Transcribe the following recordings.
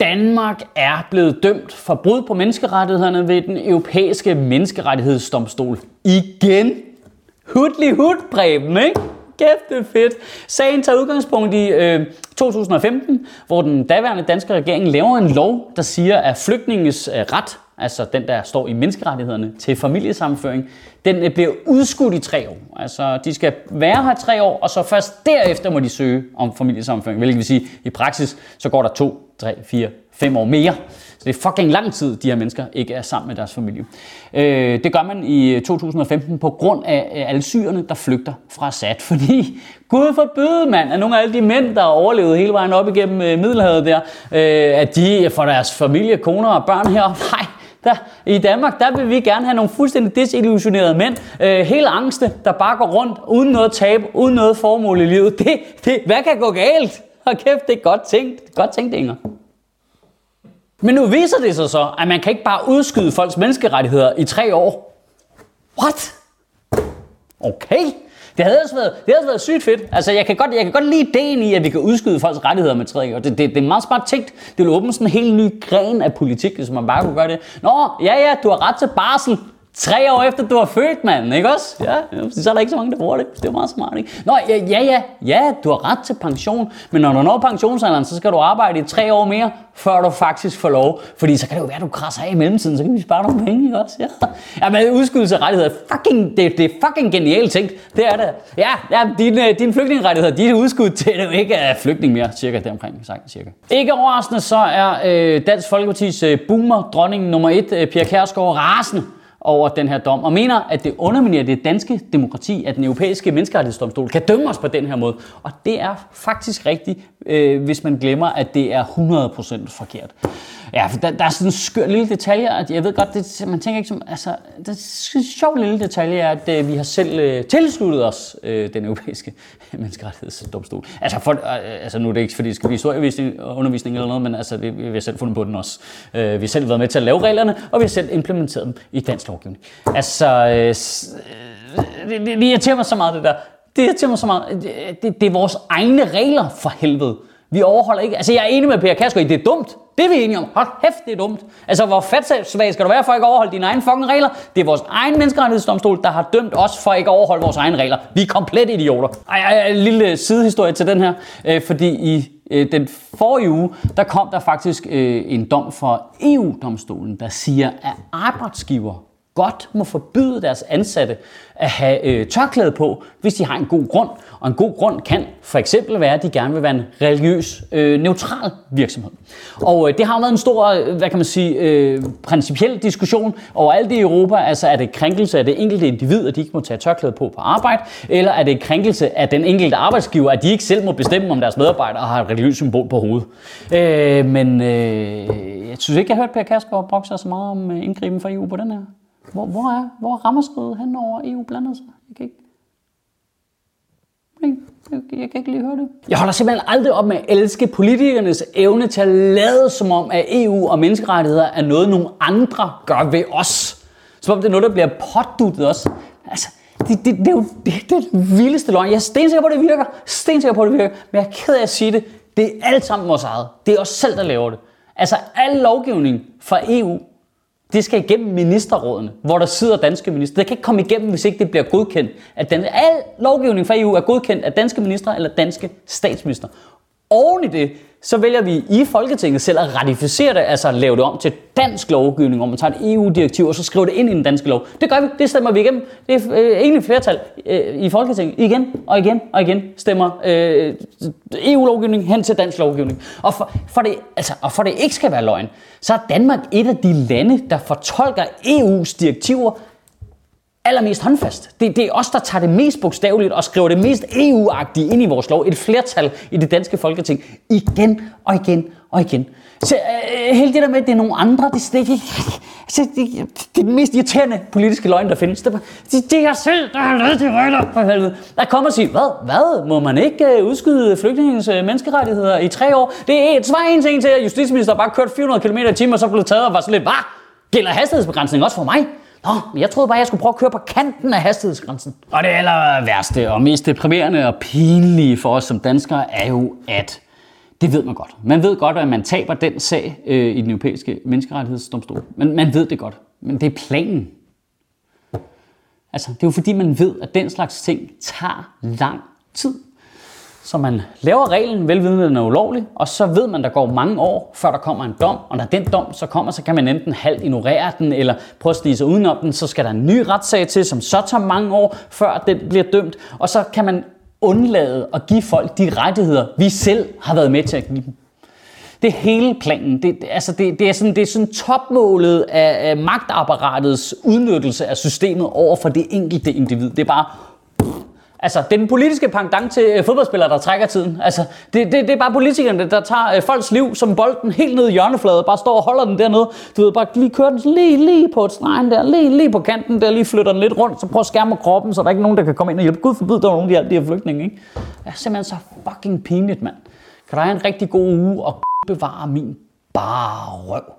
Danmark er blevet dømt for brud på menneskerettighederne ved den europæiske menneskerettighedsdomstol. Igen. Hudlig hud, Preben, ikke? Kæft, det er fedt. Sagen tager udgangspunkt i øh, 2015, hvor den daværende danske regering laver en lov, der siger, at flygtninges øh, ret, altså den der står i menneskerettighederne til familiesammenføring, den øh, bliver udskudt i tre år. Altså de skal være her tre år, og så først derefter må de søge om familiesammenføring. Hvilket vil sige, i praksis, så går der to, tre, fire, fem år mere. Så det er fucking lang tid, de her mennesker ikke er sammen med deres familie. Øh, det gør man i øh, 2015 på grund af øh, alle syrerne, der flygter fra Assad. Fordi, gud forbyde mand, at nogle af alle de mænd, der har overlevet hele vejen op igennem øh, Middelhavet der, øh, at de får deres familie, koner og børn her. Nej, der, I Danmark, der vil vi gerne have nogle fuldstændig desillusionerede mænd, øh, helt angste, der bare går rundt uden noget tab, uden noget formål i livet. Det, det, hvad kan gå galt? Og kæft, det er godt tænkt. Godt tænkt, Inger. Men nu viser det sig så, at man kan ikke bare udskyde folks menneskerettigheder i tre år. What? Okay. Det havde også været, det havde været sygt fedt. Altså, jeg kan, godt, jeg kan godt lide ideen i, at vi kan udskyde folks rettigheder med tre år. Det, det, det er meget smart tænkt. Det vil åbne sådan en helt ny gren af politik, hvis man bare kunne gøre det. Nå, ja, ja, du har ret til barsel. Tre år efter du har født, mand, ikke også? Ja, så er der ikke så mange, der bruger det. Det er meget smart, ikke? Nå, ja, ja, ja, ja, du har ret til pension, men når du når pensionsalderen, så skal du arbejde i tre år mere, før du faktisk får lov. Fordi så kan det jo være, at du krasser af i mellemtiden, så kan vi spare nogle penge, ikke også? Ja, ja men udskydelse af rettigheder, fucking, det, det er fucking genialt tænkt. Det er det. Ja, ja dine, øh, dine flygtningerettigheder, de er udskudt til, at du ikke er flygtning mere, cirka deromkring, sagt, cirka. Ikke overraskende, så er øh, Dansk Folkepartis øh, boomer, dronning nummer et, øh, Pia Kærsgaard, rasende over den her dom, og mener, at det underminerer det danske demokrati, at den europæiske menneskerettighedsdomstol kan dømme os på den her måde. Og det er faktisk rigtigt, øh, hvis man glemmer, at det er 100% forkert. Ja, for der, der er sådan en skør lille detalje, at jeg ved godt, det, man tænker ikke som, altså, det er en sjov lille detalje er, at øh, vi har selv øh, tilsluttet os øh, den europæiske menneskerettighedsdomstol. Altså, for, øh, altså nu er det ikke, fordi det skal blive undervisning eller noget, men altså, vi, vi har selv fundet på den også. Øh, vi har selv været med til at lave reglerne, og vi har selv implementeret dem i dansk lovgivning. Altså, øh, det, det, øh, irriterer mig så meget, det der. Det irriterer mig så meget. Det, øh, det, det er vores egne regler, for helvede. Vi overholder ikke... Altså, jeg er enig med Per Kasker i, det er dumt. Det er vi enige om. Hold kæft, det er dumt. Altså, hvor fatsvag skal du være for ikke at overholde dine egne fucking regler? Det er vores egen menneskerettighedsdomstol, der har dømt os for ikke at overholde vores egne regler. Vi er komplet idioter. Ej, ej, en lille øh, sidehistorie til den her. Øh, fordi i øh, den forrige uge, der kom der faktisk øh, en dom fra EU-domstolen, der siger, at arbejdsgiver godt må forbyde deres ansatte at have øh, tørklæde på, hvis de har en god grund. Og en god grund kan for eksempel være, at de gerne vil være en religiøs, øh, neutral virksomhed. Og øh, det har jo været en stor, øh, hvad kan man sige, øh, principiel diskussion overalt i Europa. Altså er det krænkelse af det enkelte individ, at de ikke må tage tørklæde på på arbejde, eller er det krænkelse af den enkelte arbejdsgiver, at de ikke selv må bestemme, om deres medarbejdere har et religiøst symbol på hovedet. Øh, men øh, jeg synes ikke, jeg har hørt Per Kasper brokke sig så meget om øh, indgriben fra EU på den her. Hvor, hvor er, hvor er rammerskridet hen over EU blandet sig? Jeg kan ikke... Jeg, jeg, jeg kan ikke lige høre det. Jeg holder simpelthen aldrig op med at elske politikernes evne til at lade som om, at EU og menneskerettigheder er noget, nogle andre gør ved os. Som om det er noget, der bliver påduttet os. Altså, det, det, det, er jo det, det, er det vildeste løgn. Jeg er stensikker på, at det virker. Stensikker på, at det virker. Men jeg er ked af at sige det. Det er alt sammen vores eget. Det er os selv, der laver det. Altså, al lovgivning fra EU det skal igennem ministerrådene, hvor der sidder danske minister. Det kan ikke komme igennem, hvis ikke det bliver godkendt. At den, al lovgivning fra EU er godkendt af danske ministre eller danske statsminister. Oven i det, så vælger vi i Folketinget selv at ratificere det, altså lave det om til dansk lovgivning, hvor man tager et EU-direktiv og så skriver det ind i den danske lov. Det gør vi, det stemmer vi igennem. Det er øh, egentlig flertal øh, i Folketinget. Igen og igen og igen stemmer øh, EU-lovgivning hen til dansk lovgivning. Og for, for det, altså, og for det ikke skal være løgn, så er Danmark et af de lande, der fortolker EU's direktiver allermest håndfast. Det, det er os, der tager det mest bogstaveligt og skriver det mest EU-agtige ind i vores lov. Et flertal i det danske folketing. Igen og igen og igen. Så øh, hele det der med, at det er nogle andre, det, det, det, det, det, det er den mest irriterende politiske løgn, der findes. Det, det, det er jeg selv, der har lavet de regler for helvede. Der kommer og siger, hvad, hvad, må man ikke øh, udskyde flygtningens øh, menneskerettigheder i tre år? Det er et svar en ting til, at justitsminister bare kørt 400 km i timen, og så blev taget og var sådan lidt, hvad? Gælder hastighedsbegrænsning også for mig? Nå, jeg troede bare, jeg skulle prøve at køre på kanten af hastighedsgrænsen. Og det aller værste og mest deprimerende og pinlige for os som danskere er jo, at det ved man godt. Man ved godt, at man taber den sag øh, i den europæiske menneskerettighedsdomstol. Men man ved det godt. Men det er planen. Altså, det er jo fordi, man ved, at den slags ting tager lang tid. Så man laver reglen, velvidende den er ulovlig, og så ved man, der går mange år, før der kommer en dom. Og når den dom så kommer, så kan man enten halvt ignorere den, eller prøve at snige sig udenom den. Så skal der en ny retssag til, som så tager mange år, før den bliver dømt. Og så kan man undlade at give folk de rettigheder, vi selv har været med til at give dem. Det er hele planen. Det, altså det, det, er sådan, det er sådan topmålet af, af magtapparatets udnyttelse af systemet over for det enkelte individ. Det er bare Altså, det er den politiske pendant til øh, fodboldspillere, der trækker tiden. Altså, det, det, det er bare politikerne, der tager øh, folks liv som bolden helt ned i hjørnefladet, bare står og holder den dernede. Du ved, bare lige kører den lige, lige på et stregen der, lige, lige på kanten der, lige flytter den lidt rundt, så prøv at skærme kroppen, så der er ikke nogen, der kan komme ind og hjælpe. Gud forbyde, der er nogen af de her flygtninge, ikke? Det er simpelthen så fucking pinligt, mand. Kan du have en rigtig god uge og bevare min bare røv?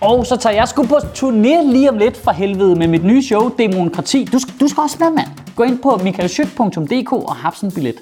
Og så tager jeg sgu på turné lige om lidt for helvede med mit nye show, Demokrati. Du, du skal også med, mand. Gå ind på michaelschyt.dk og hap sådan en billet.